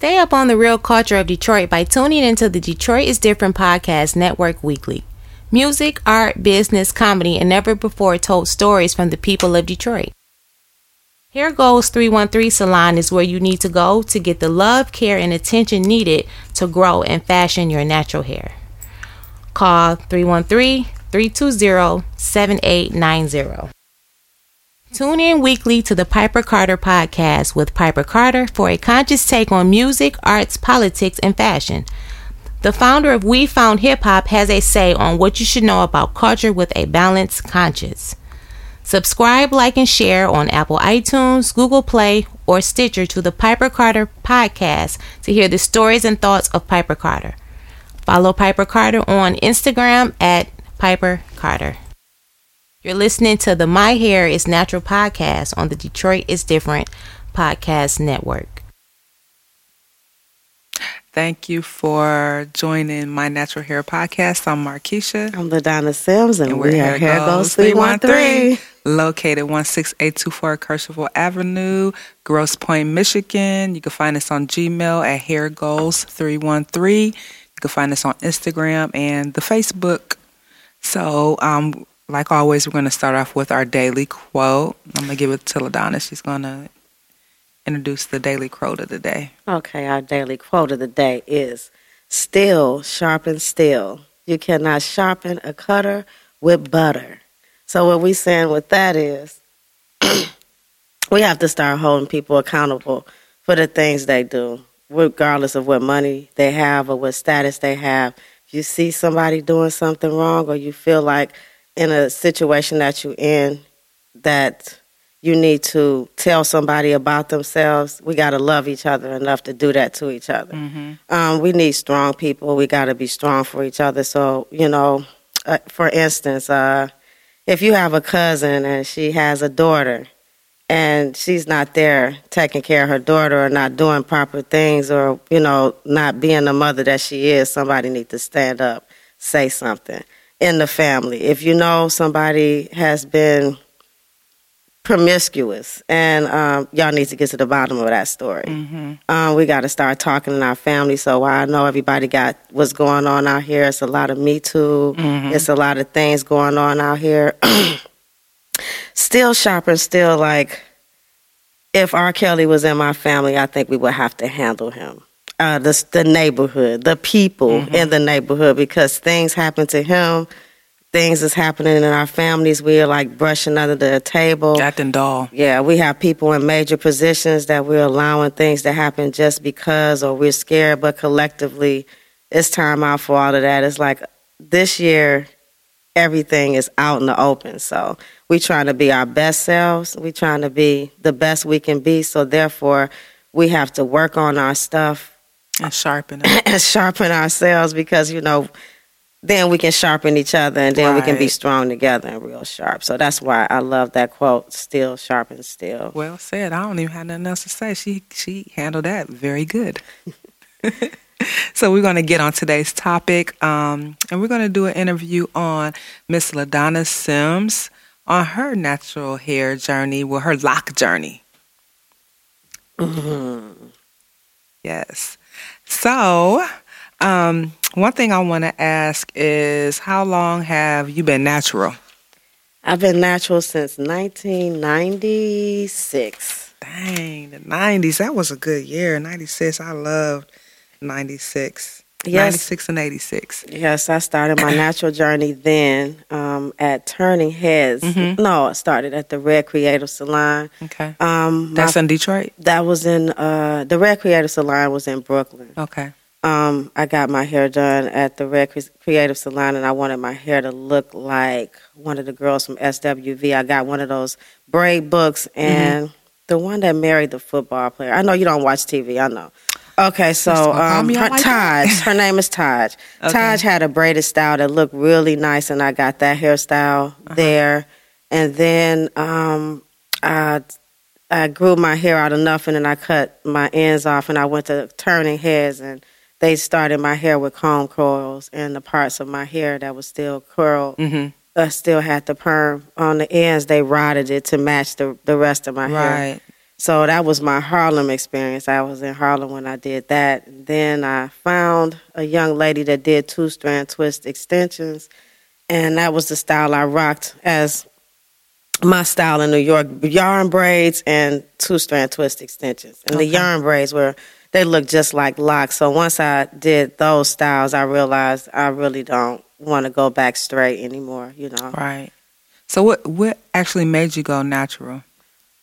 Stay up on the real culture of Detroit by tuning into the Detroit is Different podcast network weekly. Music, art, business, comedy, and never before told stories from the people of Detroit. Hair Goals 313 Salon is where you need to go to get the love, care, and attention needed to grow and fashion your natural hair. Call 313 320 7890. Tune in weekly to the Piper Carter podcast with Piper Carter for a conscious take on music, arts, politics, and fashion. The founder of We Found Hip Hop has a say on what you should know about culture with a balanced conscience. Subscribe, like, and share on Apple iTunes, Google Play, or Stitcher to the Piper Carter podcast to hear the stories and thoughts of Piper Carter. Follow Piper Carter on Instagram at Piper Carter. You're listening to the My Hair is Natural podcast on the Detroit is Different podcast network. Thank you for joining my Natural Hair podcast. I'm Markeisha. I'm LaDonna Sims, and, And we we're are Hair Hair Goes Goes 313. located 16824 Kercheval Avenue, Grosse Pointe, Michigan. You can find us on Gmail at Hair Goals 313. You can find us on Instagram and the Facebook. So, um, like always, we're going to start off with our daily quote. I'm going to give it to LaDonna. She's going to introduce the daily quote of the day. Okay, our daily quote of the day is Still sharpen steel. You cannot sharpen a cutter with butter. So, what we're saying with that is we have to start holding people accountable for the things they do, regardless of what money they have or what status they have. If you see somebody doing something wrong or you feel like in a situation that you're in that you need to tell somebody about themselves, we got to love each other enough to do that to each other. Um, we need strong people. We got to be strong for each other. So, you know, uh, for instance, uh, if you have a cousin and she has a daughter and she's not there taking care of her daughter or not doing proper things or, you know, not being the mother that she is, somebody need to stand up, say something in the family. If you know somebody has been promiscuous and um, y'all need to get to the bottom of that story. Um, we got to start talking in our family. So while I know everybody got what's going on out here, it's a lot of Me Too. It's a lot of things going on out here. still shopping, still like if R. Kelly was in my family, I think we would have to handle him. Uh, the the neighborhood, the people in the neighborhood, because things happen to him, things is happening in our families. We are like brushing under the table. Acting doll. Yeah, we have people in major positions that we're allowing things to happen just because, or we're scared. But collectively, it's time out for all of that. It's like this year, everything is out in the open. So we trying to be our best selves. We trying to be the best we can be. So therefore, we have to work on our stuff And sharpen and sharpen ourselves because you know then we can sharpen each other and then we can be strong together and real sharp so that's why i love that quote still sharpen still Well said. I don't even have nothing else to say. She she handled that very good. so we're going to get on today's topic, um, and we're going to do an interview on Miss Ladonna Sims on her natural hair journey, well, her lock journey. Yes. So, um, one thing I want to ask is, how long have you been natural? i've been natural since 1996 Dang, the nineties. That was a good year. Ninety six. I loved ninety six. Yes. Ninety six and eighty six. yes i started my natural journey then um, at turning heads no i started at the red creative salon Okay. um, my- That's in Detroit. that was in uh, the red creative salon was in brooklyn Okay. um, I got my hair done at the Red Creative Salon, and I wanted my hair to look like one of the girls from SWV. I got one of those braid books, and the one that married the football player. I know you don't watch TV. I know. Okay, so um, her like? Taj, her name is Taj. Okay. Taj had a braided style that looked really nice, and I got that hairstyle there. And then um, I I grew my hair out enough, and then I cut my ends off, and I went to turning heads, and they started my hair with comb coils, and the parts of my hair that was still curled, Mm-hmm. I still had the perm on the ends. They rotted it to match the the rest of my hair. So that was my Harlem experience. I was in Harlem when I did that. Then I found a young lady that did two strand twist extensions, and that was the style I rocked as my style in New York: yarn braids and two strand twist extensions. And Okay. the yarn braids were they look just like locks. So once I did those styles, I realized I really don't want to go back straight anymore. You know. Right. So what what actually made you go natural?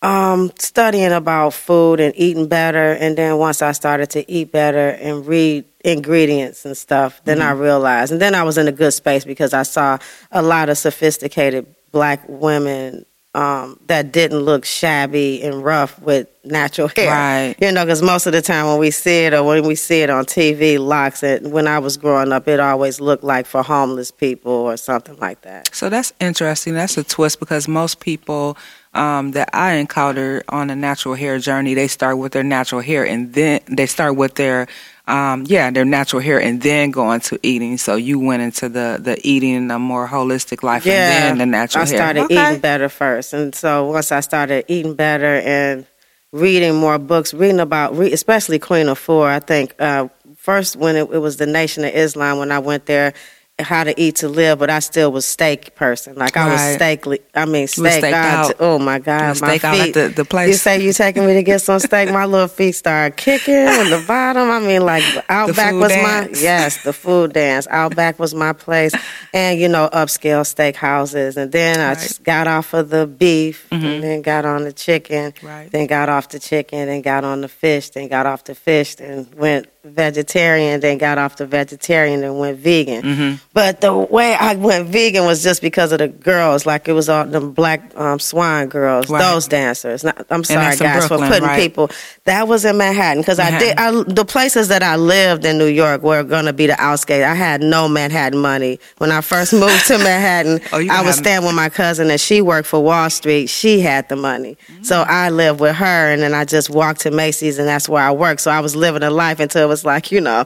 Um studying about food and eating better. And then once i started to eat better and read ingredients and stuff then i realized and then i was in a good space because i saw a lot of sophisticated black women um that didn't look shabby and rough with natural hair. Right. you know because most of the time when we see it or when we see it on tv locks it. When i was growing up it always looked like for homeless people or something like that. So that's interesting. That's a twist because most people um, that I encounter on a natural hair journey, they start with their natural hair and then they start with their um, yeah their natural hair and then go into eating. So you went into the the eating a more holistic life and then the natural I hair. I started Okay. eating better first, and so once I started eating better and reading more books, reading about, re- especially Queen Afua. I think uh, first when it, it was the Nation of Islam when I went there. How to eat to live, but I still was steak person. Like I was Right. steak. I mean steak. God, oh my God, my out feet. the- the place. You say you taking me to get some steak? My little feet started kicking in the bottom. I mean, like Outback was dance. my yes, the food dance. Outback was my place, and you know upscale steakhouses. And then I Right. just got off of the beef, Mhm. and then got on the chicken. Right. Then got off the chicken, and got on the fish, then got off the fish, then went vegetarian, then got off the vegetarian, and went vegan. hmm But the way I went vegan was just because of the girls, like it was all the black um, swan girls, Right. those dancers. Not, I'm sorry, guys, Brooklyn, for putting right? people. That was in Manhattan because I did. I, the places that I lived in New York were going to be the outskirts. I had no Manhattan money when I first moved to Manhattan. Oh, I was staying with my cousin, and she worked for Wall Street. She had the money, so Mm. I lived with her, and then I just walked to Macy's, and that's where I worked. So I was living a life until it was like you know.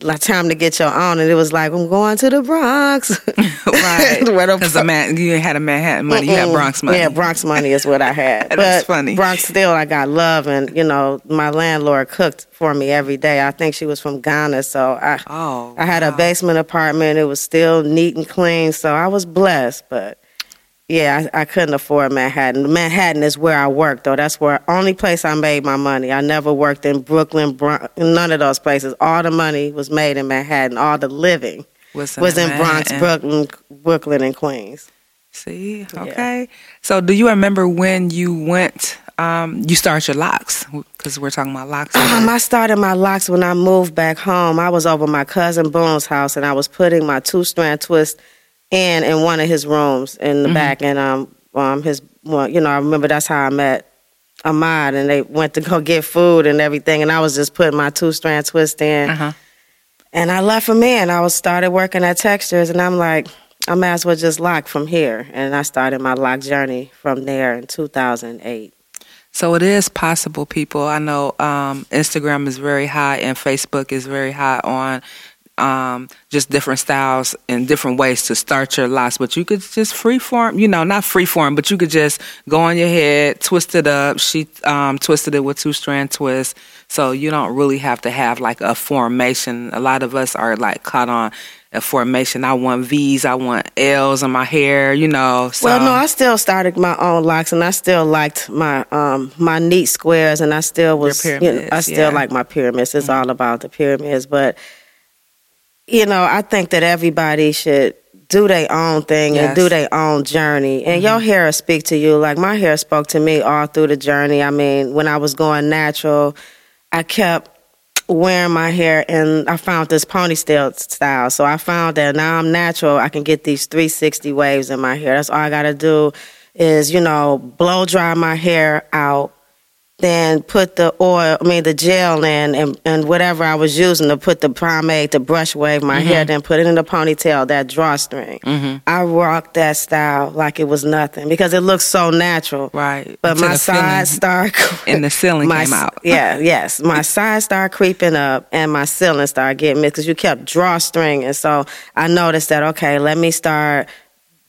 Like time to get your own, and it was like I'm going to the Bronx. Right. Because the man, you had a Manhattan money, you had Bronx money. Yeah, Bronx money is what I had. That's but funny. Bronx still, I got love, and you know, my landlord cooked for me every day. I think she was from Ghana, so I Oh, I had a basement apartment. It was still neat and clean, so I was blessed. But yeah, I, I couldn't afford Manhattan. Manhattan is where I worked, though. That's where only place I made my money. I never worked in Brooklyn, Bron- none of those places. All the money was made in Manhattan. All the living was was in Bronx, Brooklyn, Brooklyn, and Queens. See, okay. So, do you remember when you went? Um, you started your locks because we're talking about locks. Um, I started my locks when I moved back home. I was over my cousin Boone's house, and I was putting my two strand twist in in one of his rooms in the Mhm. back, and um, um, his well, you know, I remember that's how I met Ahmad, and they went to go get food and everything, and I was just putting my two strand twist in, uh-huh. and I left him in. I was started working at Textures, and I'm like. I might as well just lock from here, and I started my lock journey from there in 2008. So it is possible, people. I know um, Instagram is very high and Facebook is very high on um, just different styles and different ways to start your locks. But you could just freeform, you know, not freeform, but you could just go on your head, twist it up. She um, twisted it with two strand twists. So you don't really have to have like a formation. A lot of us are like caught on a formation. I want V's, I want L's in my hair, you know. So. Well, no, I still started my own locks, and I still liked my um my neat squares, and I still was, Your you know, I still yeah. Mm-hmm. like my pyramids. It's all about the pyramids, but you know, I think that everybody should do their own thing and do their own journey. And mm-hmm. your hair speak to you. Like my hair spoke to me all through the journey. I mean, when I was going natural, I kept wearing my hair and I found this ponytail style. So I found that now I'm natural, I can get these 360 waves in my hair. That's all I got to do is, you know, blow dry my hair out, then put the oil, I mean the gel in and, and whatever I was using to put the pomade to brush wave my hair, then put it in the ponytail, that drawstring. Mhm. I rocked that style like it was nothing because it looks so natural. Right. But Until my sides start and the ceiling my, came out. yeah, yes. My sides started creeping up and my ceiling started getting mixed because you kept drawstring. And so I noticed that, okay, let me start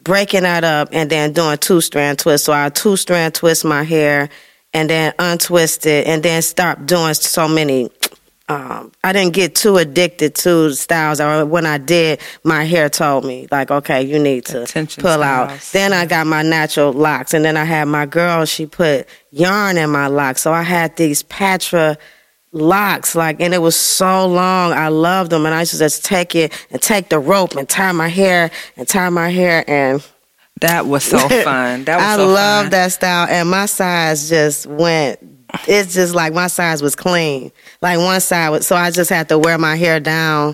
breaking that up and then doing two strand twists. So I two strand twist my hair and then untwist it and then start doing so many um, I didn't get too addicted to styles. Or when I did, my hair told me like, okay, you need to Attention pull styles. out. Then I got my natural locks, and then I had my girl. She put yarn in my locks, so I had these Patra locks, like, and it was so long. I loved them, and I used to just take it and take the rope and tie my hair and tie my hair and. That was so fun. That was I so love fun. that style, and my size just went. It's just like my size was clean, like one side. Was, so I just had to wear my hair down,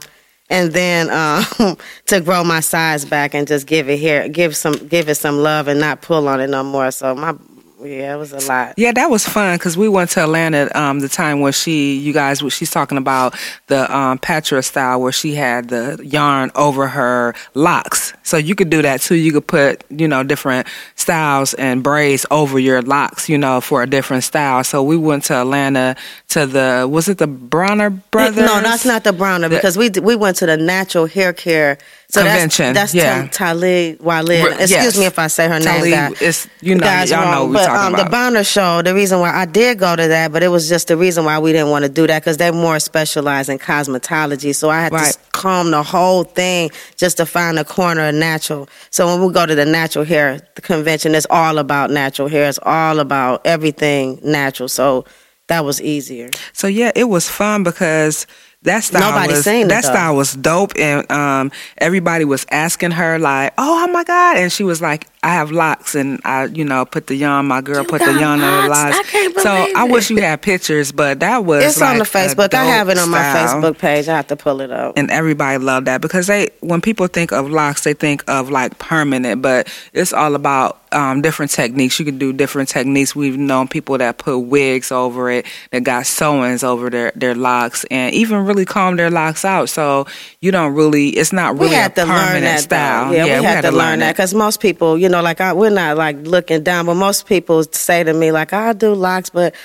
and then um, to grow my size back and just give it hair, give some, give it some love, and not pull on it no more. So my, yeah, it was a lot. Yeah, that was fun because we went to Atlanta um, the time where she, you guys, she's talking about the um, Patra style where she had the yarn over her locks. So you could do that too. You could put, you know, different styles and braids over your locks, you know, for a different style. So we went to Atlanta to the, was it the Bronner Brothers? No, that's not the Browner The- because we we went to the natural hair care so Convention, That's, yeah. that's Taliah Waajid. Re- Excuse yes. me if I say her name. Taliah, guy. it's- you know, Guys y'all know what but, talking um, about. The Bonner show. The reason why I did go to that, but it was just the reason why we didn't want to do that because they're more specialized in cosmetology. So I had Right. to comb the whole thing just to find a corner of natural. So when we go to the natural hair the convention, it's all about natural hair. It's all about everything natural. So that was easier. So yeah, it was fun because that style Nobody was that though. style was dope, and um, everybody was asking her like, "Oh, oh my god!" And she was like, "I have locks, and I, you know, put the yarn. My girl You put the yarn on the locks? locks." I can't so believe I wish you had pictures, but that was It's on the Facebook. I have it on my style. Facebook page. I have to pull it up. And everybody loved that because they, when people think of locks, they think of like permanent, but it's all about um, different techniques. You can do different techniques. We've known people that put wigs over it, that got sewings over their, their locks, and even really comb their locks out. So you don't really, it's not really we had a to learn permanent that. style. Though. Yeah, we, had, to, learn that because most people, you know, like I, we're not like looking down, but most people say to me like, "I do locks, but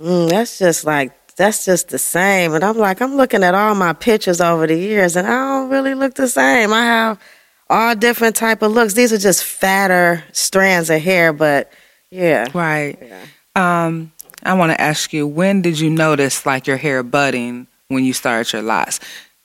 mm, that's just like." That's just the same. And I'm like, I'm looking at all my pictures over the years and I don't really look the same. I have all different type of looks. These are just fatter strands of hair, but yeah. Right. Yeah. Um, I want to ask you, when did you notice like your hair budding when you started your locks?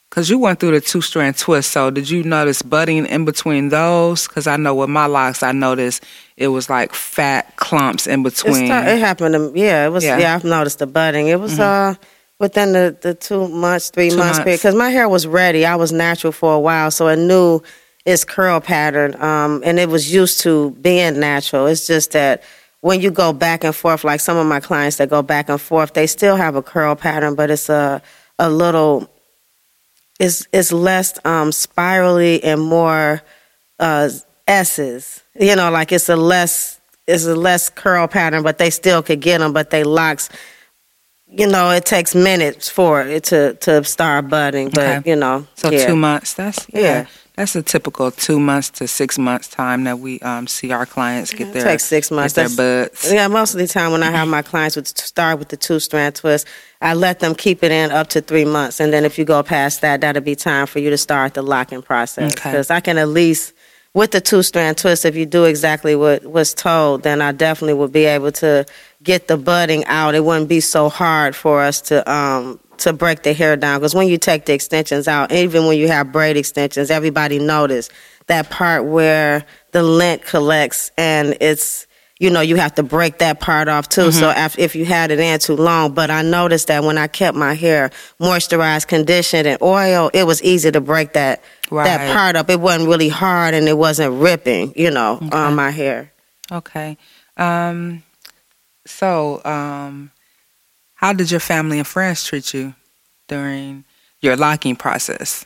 Because you went through the two strand twist, so did you notice budding in between those? Because I know with my locks, I noticed it was like fat clumps in between. it happened to yeah it was Yeah. yeah, I've noticed the budding it was uh within the, the two months three Two months months. period because my hair was ready I was natural for a while so I knew its curl pattern um and it was used to being natural it's just that when you go back and forth like some of my clients that go back and forth they still have a curl pattern but it's a a little it's it's less um spirally and more uh S's. You know, like it's a less it's a less curl pattern, but they still could get them. But they locks. You know, it takes minutes for it to to start budding, but Okay. you know, so yeah. two months. That's yeah. Yeah. That's a typical two months to six months time that we um, see our clients get It their takes six months. get their buds. Yeah, most of the time when I have my clients would start with the two strand twist, I let them keep it in up to three months, and then if you go past that, that'll be time for you to start the locking process. Okay. Because I can at least with the two strand twist, if you do exactly what was told, then I definitely would be able to get the budding out. It wouldn't be so hard for us to um to break the hair down because when you take the extensions out, even when you have braid extensions, everybody notice that part where the lint collects and it's you know you have to break that part off too. So if, if you had it in too long, but I noticed that when I kept my hair moisturized, conditioned, and oil, it was easy to break that Right. that part up. It wasn't really hard and it wasn't ripping, you know, on my hair. Okay. Um, so, um, how did your family and friends treat you during your locking process?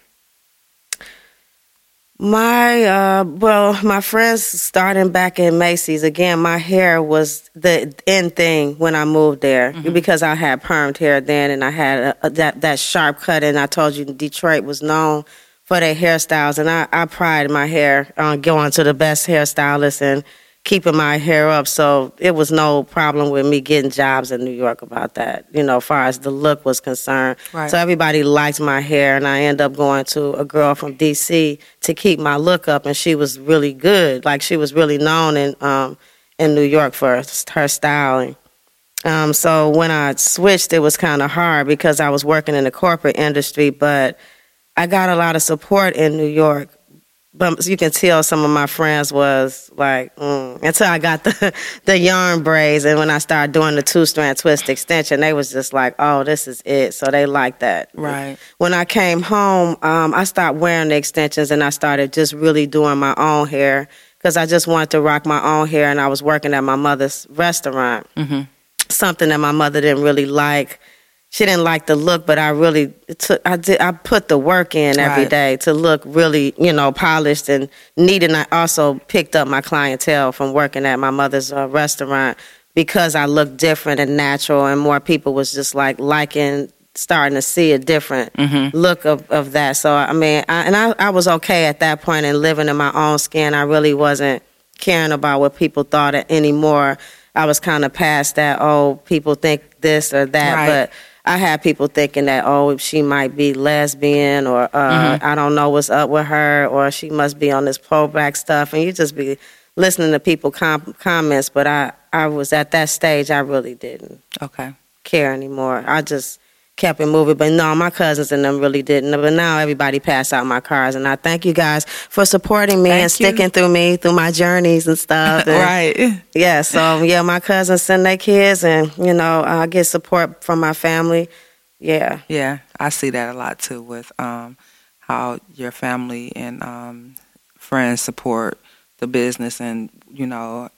My uh well, my friends starting back in Macy's again. My hair was the end thing when I moved there because I had permed hair then, and I had a, a, that that sharp cut. And I told you Detroit was known for their hairstyles, and I I pride my hair on going to the best hairstylist and keeping my hair up. So it was no problem with me getting jobs in New York about that. You know, as far as the look was concerned. Right. So everybody liked my hair, and I ended up going to a girl from D.C. to keep my look up, and she was really good. Like she was really known in um, in New York for her styling. Um, so when I switched, it was kind of hard because I was working in the corporate industry, but I got a lot of support in New York. But you can tell some of my friends was like, mm. until I got the the yarn braids, and when I started doing the two strand twist extension, they was just like, oh, this is it. So they liked that. Right. When I came home, um, I stopped wearing the extensions and I started just really doing my own hair because I just wanted to rock my own hair, and I was working at my mother's restaurant. Mm-hmm. Something that my mother didn't really like she didn't like the look, but I really took I did I put the work in every Right. day to look really, you know, polished and neat. And I also picked up my clientele from working at my mother's uh, restaurant because I looked different and natural, and more people was just like liking, starting to see a different look of, of that. So I mean, I, and I, I was okay at that point and living in my own skin. I really wasn't caring about what people thought anymore. I was kind of past that. Oh, people think this or that, Right. but I had people thinking that oh she might be lesbian or uh, I don't know what's up with her or she must be on this pro-black stuff. And you just be listening to people com- comments. But I I was at that stage I really didn't Okay. care anymore. I just kept it moving but no my cousins and them really didn't but now everybody passed out my cars, and I thank you guys for supporting me Thank and you. sticking through me through my journeys and stuff and- right. yeah, so yeah, my cousins send their kids, and you know, I get support from my family. Yeah, Yeah, I see that a lot too with um, how your family and um, friends support the business and you know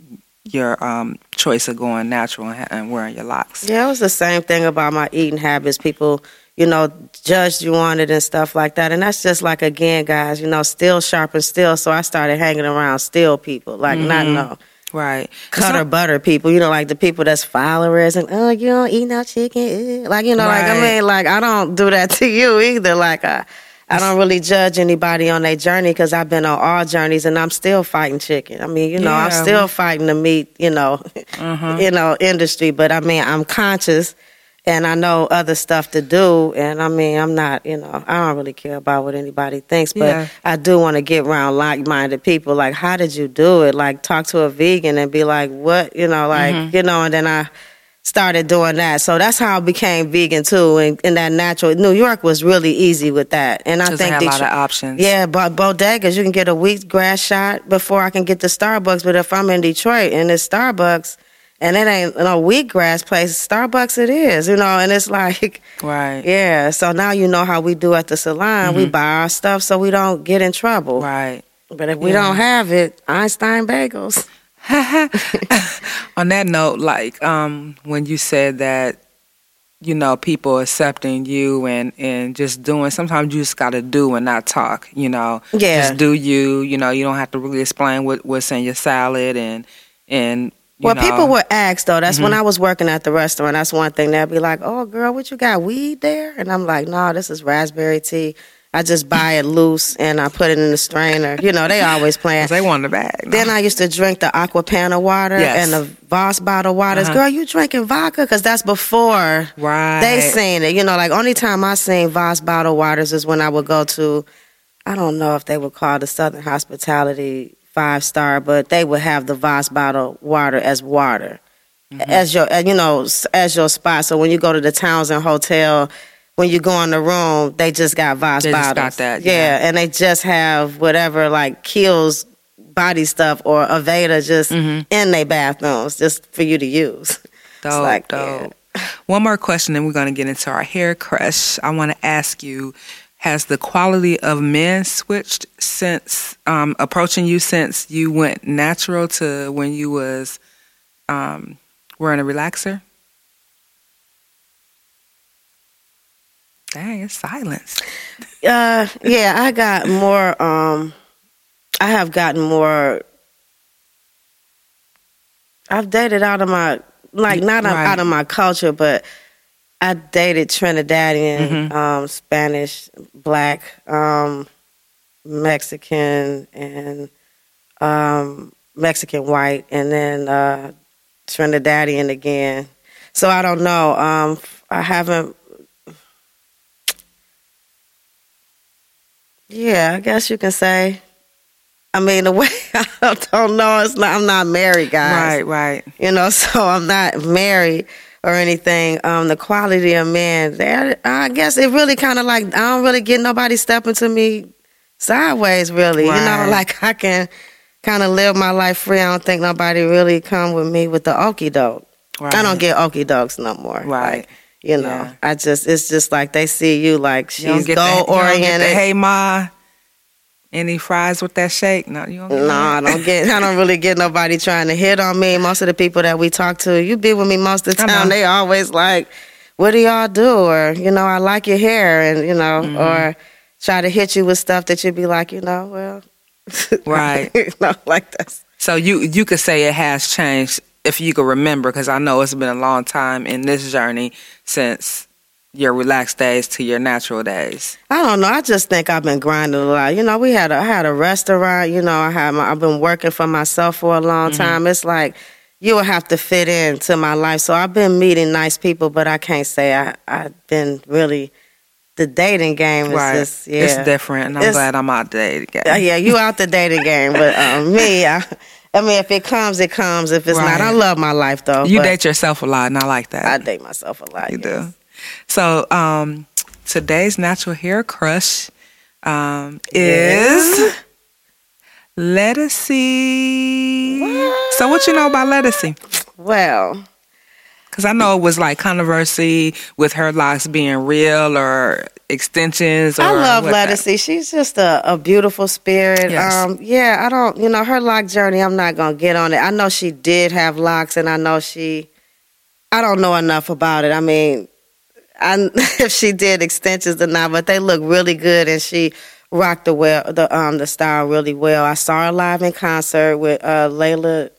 your um, choice of going natural and, ha- and wearing your locks. yeah, it was the same thing about my eating habits. People, you know, judged you on it and stuff like that, and that's just like again, guys, you know, still sharp and still. So I started hanging around still people, like not no Right. cutter butter people. You know, like the people that's followers and oh, you don't eat no chicken, like you know, like I mean, like I don't do that to you either. Like I. I don't really judge anybody on their journey because I've been on all journeys and I'm still fighting chicken. I mean, you know, I'm still fighting the meat, you know, Uh-huh. you know, industry. But I mean, I'm conscious and I know other stuff to do. And I mean, I'm not, you know, I don't really care about what anybody thinks. But Yeah. I do want to get around like-minded people. Like, how did you do it? Like, talk to a vegan and be like, what, you know, like, Mm-hmm. you know. And then I started doing that. So that's how I became vegan too. And, and that natural. New York was really easy with that. And I they think had a lot of options. yeah, but bodegas, you can get a wheatgrass shot before I can get to Starbucks. But if I'm in Detroit and it's Starbucks and it ain't no wheatgrass place, Starbucks it is, you know, and it's like, Right. yeah. So now you know how we do at the salon. We mm-hmm. buy our stuff so we don't get in trouble. Right. But if we Yeah. don't have it, Einstein bagels. On that note, like um, when you said that, you know, people accepting you and and just doing. Sometimes you just got to do and not talk. You know, Yeah. just do you. You know, you don't have to really explain what what's in your salad and and. You Well, know, Mm-hmm. people would ask though. That's when I was working at the restaurant. That's one thing they'd be like, "Oh, girl, what you got? Weed there?" And I'm like, "No, this is raspberry tea. I just buy it loose and I put it in the strainer." You know, they always playing. they want the bag. Then I used to drink the Acqua Panna water Yes. and the Voss bottle waters. Uh-huh. Girl, you drinking vodka? Because that's before right. they seen it. You know, like only time I seen Voss bottle waters is when I would go to, I don't know if they would call the Southern Hospitality five star, but they would have the Voss bottle water as water, Mm-hmm. as your, uh, you know, as your spot. So when you go to the Townsend Hotel. When you go in the room, they just got Voss They just bottles. got that, yeah. yeah. and they just have whatever like Kiehl's body stuff or Aveda just Mm-hmm. in their bathrooms, just for you to use. Dope, like, dope. One more question, and we're going to get into our hair crush. I want to ask you: Has the quality of men switched since um, approaching you since you went natural to when you was um, wearing a relaxer? Dang, it's silence. Uh, yeah, I got more. Um, I have gotten more. I've dated out of my like not Right. out of my culture, but I dated Trinidadian, Mhm. um, Spanish, Black, um, Mexican, and um, Mexican white, and then uh, Trinidadian again. So I don't know. Um, I haven't. Yeah, I guess you can say. I mean, the way I don't know, it's not. I'm not married, guys. Right, right. You know, so I'm not married. or anything. Um, the quality of men, they, I guess it really kind of like I don't really get nobody stepping to me sideways. Really, you know, like I can kind of live my life free. I don't think nobody really come with me with the okie doke. I don't get okie dokes no more. Right. Like, you know, Yeah. I just it's just like they see you like she's goal you don't get the, oriented. Hey ma, any fries with that shake? No, you don't. Get No. I don't get. I don't really get nobody trying to hit on me. Most of the people that we talk to, you be with me most of the time. They always like, "What do y'all do?" Or you know, "I like your hair," and you know, Mm-hmm. or try to hit you with stuff that you'd be like, you know, well, Right. you know, like that's So you you could say it has changed if you could remember, because I know it's been a long time in this journey since your relaxed days to your natural days. I don't know. I just think I've been grinding a lot. You know, we had a, I had a restaurant. You know, I had my, I've been working for myself for a long Mm-hmm. time. It's like you will have to fit into my life. So I've been meeting nice people, but I can't say I I've been really the dating game is right. just yeah. It's different, and I'm It's- glad I'm out there again. Uh, yeah, you out the dating game, but um, me, I, I mean, if it comes, it comes. If it's not, I Right. love my life though. You date yourself a lot, and I like that. I date myself a lot. You yes. do. So um, today's natural hair crush um, is Yes. Ledisi. So what you know about Ledisi? Well, Because I know it was like controversy with her locks being real or extensions. Or I love what Ledisi. She's just a, a beautiful spirit. Yes. Um, yeah, I don't, you know, her lock journey. I'm not gonna get on it. I know she did have locks, and I know she. I don't know enough about it. I mean, I if she did extensions or not, but they look really good, and she rocked the well the um the style really well. I saw her live in concert with uh Lalah.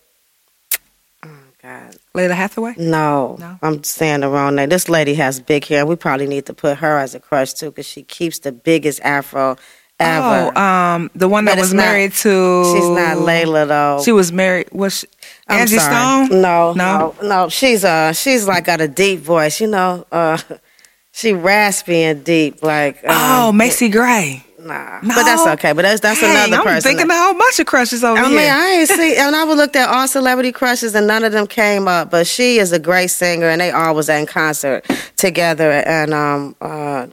Oh Lalah Hathaway. No, No? I'm saying the wrong name. This lady has big hair. We probably need to put her as a crush too, because she keeps the biggest afro ever. Oh, um, the one that But was it's not- married to. She's not Lalah though. She was married. Was she, I'm Angie sorry. Stone? No, No? no, no. She's uh, she's like got a deep voice. You know, uh, she raspy and deep. Like Oh, um, Macy Gray. Nah, No? but that's okay. But that's that's Dang, another I'm person. thinking a whole bunch of crushes over I here. mean, I ain't see, and I would looked at all celebrity crushes, and none of them came up. But she is a great singer, and they all was in concert together. And um, uh,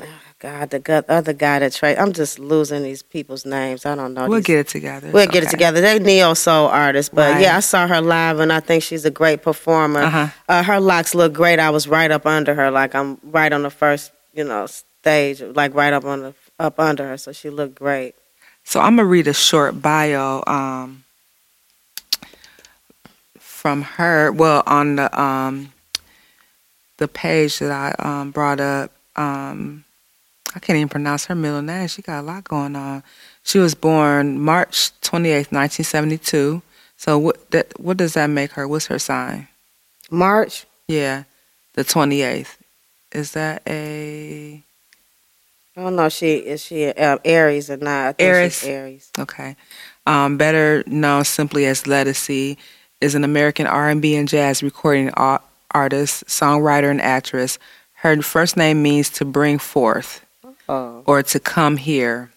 oh, God, the gut, other guy that Trey, I'm just losing these people's names. I don't know. we'll these- get it together. We'll It's get it together. They neo soul artists, but Right. yeah, I saw her live, and I think she's a great performer. Uh-huh. Uh, her locks look great. I was right up under her, like I'm right on the first, you know, stage, like right up on the up under her. So she looked great. So I'm gonna read a short bio um, from her. Well, on the um, the page that I um, brought up. Um, I can't even pronounce her middle name. She got a lot going on. She was born March 28th, 1972. So what that what does that make her? What's her sign? March. Yeah, the 28th. Is that a I don't know. if She is she uh, Aries or not? I think Aries. Aries. Okay. Um, better known simply as Ledisi, is an American R&B and jazz recording artist, songwriter, and actress. Her first name means to bring forth Oh, or to come here.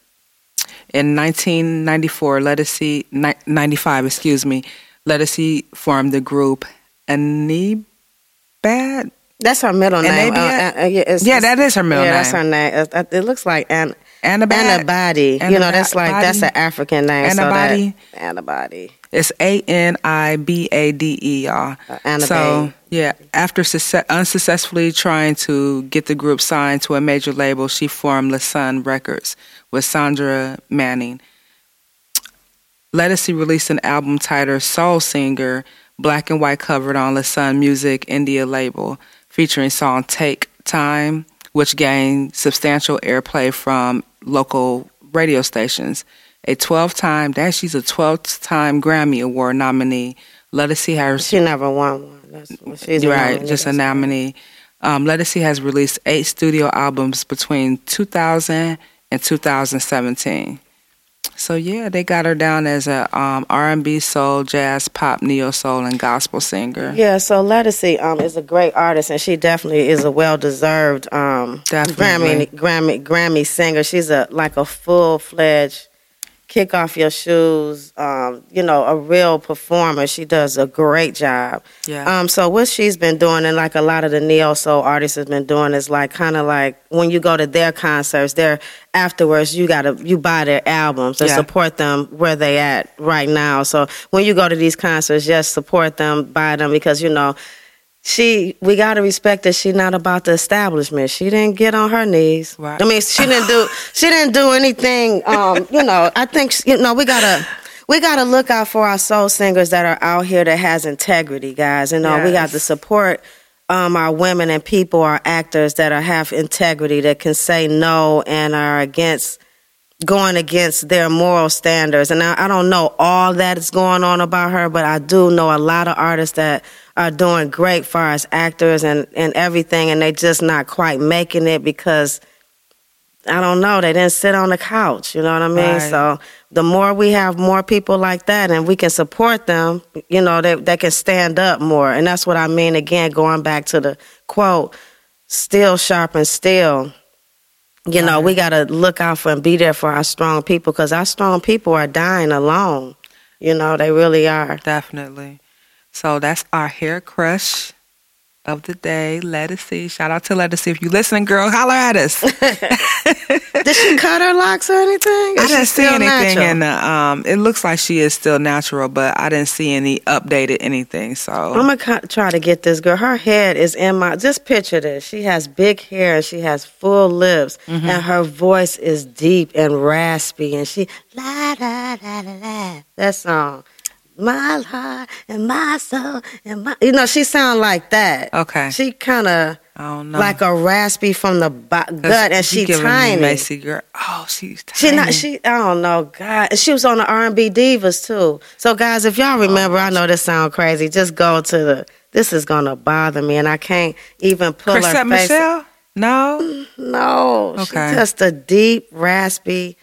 In 1994, Ledisi, ni- 95, excuse me, Ledisi formed the group Anibade. That's her middle And name. maybe Uh, uh, uh, yeah, Yeah, that is her middle yeah, name. that's her name. It, it- it looks like an Anabad. antibody. You know, that's like that's an African name. Antibody. So that. It's A N I B A D E, y'all. Uh. So yeah, after success, unsuccessfully trying to get the group signed to a major label, she formed LeSun Records with Sandra Manning. Ledisi released an album titled Soul Singer, black and white covered on LeSun Music India label, featuring song Take Time, which gained substantial airplay from local radio stations. A 12 time, that she's a 12 time Grammy Award nominee. Ledisi has She never won one. That's she's right, nominee. just a nominee. Um, Ledisi has released eight studio albums between 2000 and 2017. So yeah, they got her down as a um, R&B, soul, jazz, pop, neo soul, and gospel singer. Yeah, so Ledisi um is a great artist, and she definitely is a well deserved um Grammy Grammy Grammy singer. She's a like a full fledged kick off your shoes. Um, you know, a real performer. She does a great job. Yeah. Um, so what she's been doing, and like a lot of the neo soul artists has been doing, is like kind of like when you go to their concerts, they're afterwards you gotta you buy their albums and Yeah. support them where they at right now. So when you go to these concerts, just support them, buy them because you know she we gotta respect that she's not about the establishment. She didn't get on her knees. Right. I mean, she didn't do she didn't do anything. Um, you know, I think you know we gotta. We gotta look out for our soul singers that are out here that has integrity, guys. You know, we got Yes. to support um, our women and people, our actors that are have integrity, that can say no and are against going against their moral standards. And I, I don't know all that is going on about her, but I do know a lot of artists that are doing great far as actors and, and everything, and they just not quite making it because I don't know, they didn't sit on the couch. You know what I mean? Right. So the more we have more people like that and we can support them, you know, they they can stand up more. And that's what I mean again, going back to the quote, still sharp and still. You know, we got to look out for and be there for our strong people because our strong people are dying alone. You know, they really are. Definitely. So that's our hair crush of the day. Ledisi. Shout out to Ledisi. If you listening, girl, holler at us. Did she cut her locks or anything? I didn't see anything in the um it looks like she is still natural, but I didn't see any updated anything. So I'm gonna try to get this girl. Her head is in my. Just picture this. She has big hair and she has full lips, Mm-hmm. and her voice is deep and raspy. And she la la la la la. That song, my heart and my soul and my. You know, she sound like that. Okay. She kind of I don't like a raspy from the bo- gut, and she tiny. Macy girl. Oh, she's tiny. She not she I don't know God and she was on the R and B divas too. So guys, if y'all oh, remember, I know this sound crazy. Just go to the. This is gonna bother me, and I can't even pull her Chrisette face. Michele? No. No, Okay. she's just a deep, raspy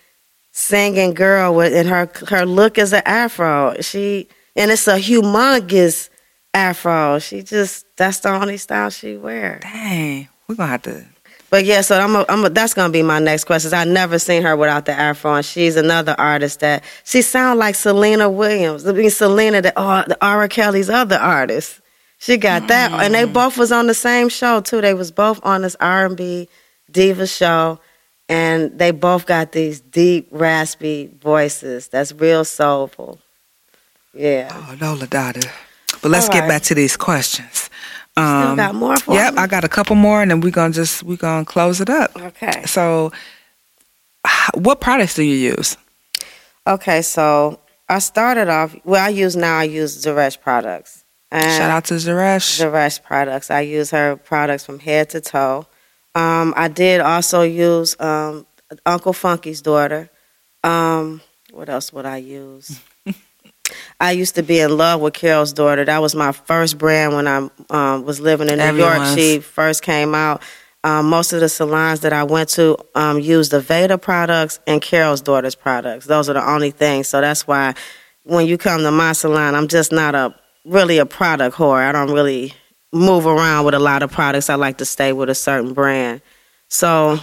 singing girl with, and her her look is an afro. She and it's a humongous afro. She just that's the only style she wear. Dang. We're gonna have to But yeah, so I'm a, I'm a, that's gonna be my next question. I never seen her without the afro, and she's another artist that she sounds like Selena Williams. I mean Selena, the uh, the R. Kelly's other artist. She got that, and they both was on the same show too. They was both on this R and B diva show, and they both got these deep, raspy voices. That's real soulful. Yeah, Oh Lola Dada. But let's All get back to these questions. still Um, got more for Yep, me? I got a couple more and then we're gonna just we're gonna close it up. Okay. So what products do you use? Okay, so I started off. Well, I use now. I use Zeresh products. And Shout out to Zaresh. Zeresh products. I use her products from head to toe. Um, I did also use um, Uncle Funky's daughter. Um, what else would I use? I used to be in love with Carol's daughter. That was my first brand when I um, was living in New Everyone's. York. She first came out. Um, most of the salons that I went to um, used the Veda products and Carol's daughter's products. Those are the only things. So that's why when you come to my salon, I'm just not a really a product whore. I don't really move around with a lot of products. I like to stay with a certain brand. So,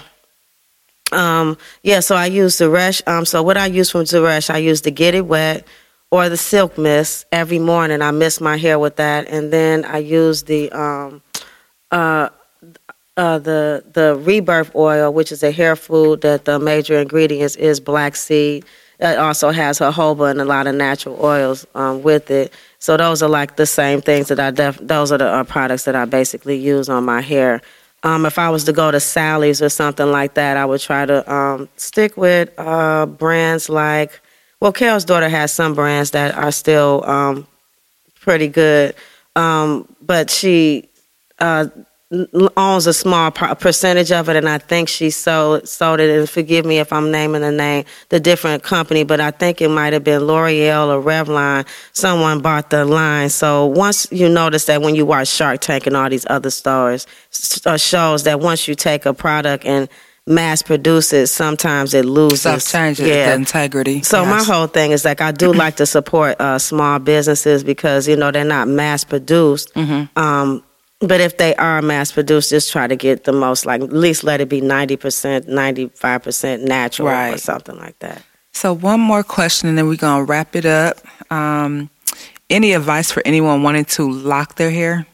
um, yeah, so I use Zeresh. Um, so what I use from Zeresh, I use the Get It Wet or the Silk Mist every morning. I mist my hair with that, and then I use the um, uh, uh, the the Rebirth oil, which is a hair food that the major ingredients is black seed. It also has jojoba and a lot of natural oils um, with it. So those are like the same things that I def- those are the uh, products that I basically use on my hair. Um, if I was to go to Sally's or something like that, I would try to um, stick with uh, brands like. Well, Carol's daughter has some brands that are still um, pretty good, um, but she uh, owns a small percentage of it, and I think she sold sold it. And forgive me if I'm naming the name, the different company, but I think it might have been L'Oreal or Revlon. Someone bought the line. So once you notice that when you watch Shark Tank and all these other stars uh, shows, that once you take a product and mass produce it, sometimes it loses. Stuff changes the integrity. So my whole thing is like I do like to support uh, small businesses because you know they're not mass produced. Mm-hmm. Um, but if they are mass produced, just try to get the most like at least let it be ninety percent, ninety five percent natural or something like that. So one more question, and then we're gonna wrap it up. Um, any advice for anyone wanting to lock their hair?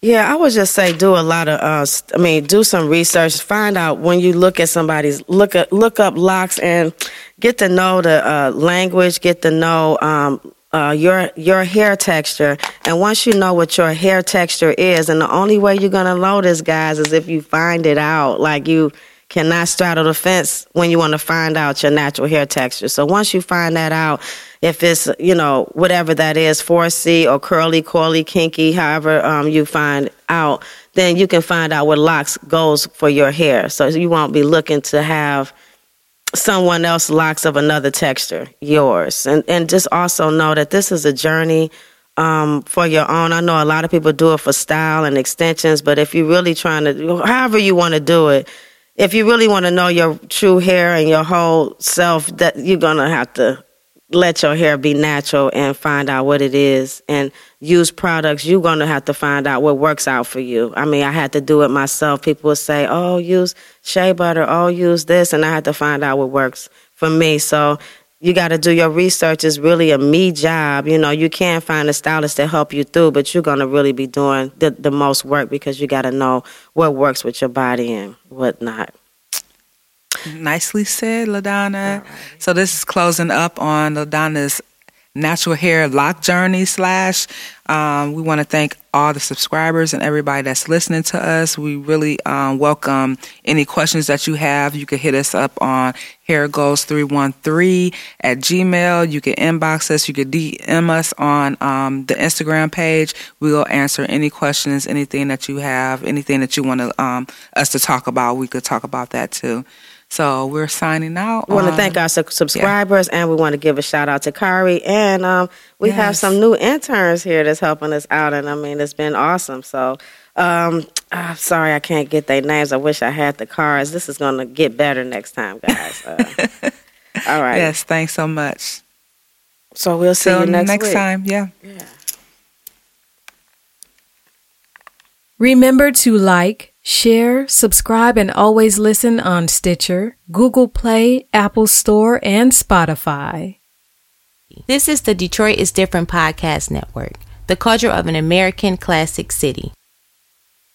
Yeah, I would just say do a lot of. Uh, st- I mean, do some research. Find out when you look at somebody's look at look up locks and get to know the uh, language. Get to know um, uh, your your hair texture. And once you know what your hair texture is, and the only way you're gonna know this, guys, is if you find it out. Like you cannot straddle the fence when you want to find out your natural hair texture. So once you find that out, if it's you know whatever that is, 4C or curly, coily, kinky, however um, you find out, then you can find out what locks goes for your hair. So you won't be looking to have someone else locks of another texture, yours. And and just also know that this is a journey um, for your own. I know a lot of people do it for style and extensions, but if you're really trying to, however you want to do it, if you really want to know your true hair and your whole self, that you're gonna have to let your hair be natural and find out what it is and use products you're going to have to find out what works out for you. I mean i had to do it myself. People would say oh use shea butter oh use this and i had to find out what works for me. So you got to do your research. Is really a me job. You know you can't find a stylist to help you through but you're going to really be doing the, the most work because you got to know what works with your body and what not Nicely said, LaDonna. So this is closing up on LaDonna's natural hair lock journey slash. Um, we want to thank all the subscribers and everybody that's listening to us. We really um, welcome any questions that you have. You can hit us up on hairgoals313 at Gmail. You can inbox us. You can DM us on um, the Instagram page. We will answer any questions, anything that you have, anything that you want um, us to talk about. We could talk about that too. So we're signing out. We want to thank our su- subscribers and we want to give a shout out to Kari. And um, we have some new interns here that's helping us out. And I mean, it's been awesome. So, um, ah, sorry, I can't get their names. I wish I had the cards. This is going to get better next time, guys. Uh, all right. Yes, thanks so much. So we'll see Till you next, week. time. Yeah. Remember to like, share, subscribe, and always listen on Stitcher, Google Play, Apple Store, and Spotify. This is the Detroit is Different podcast network, the culture of an American classic city.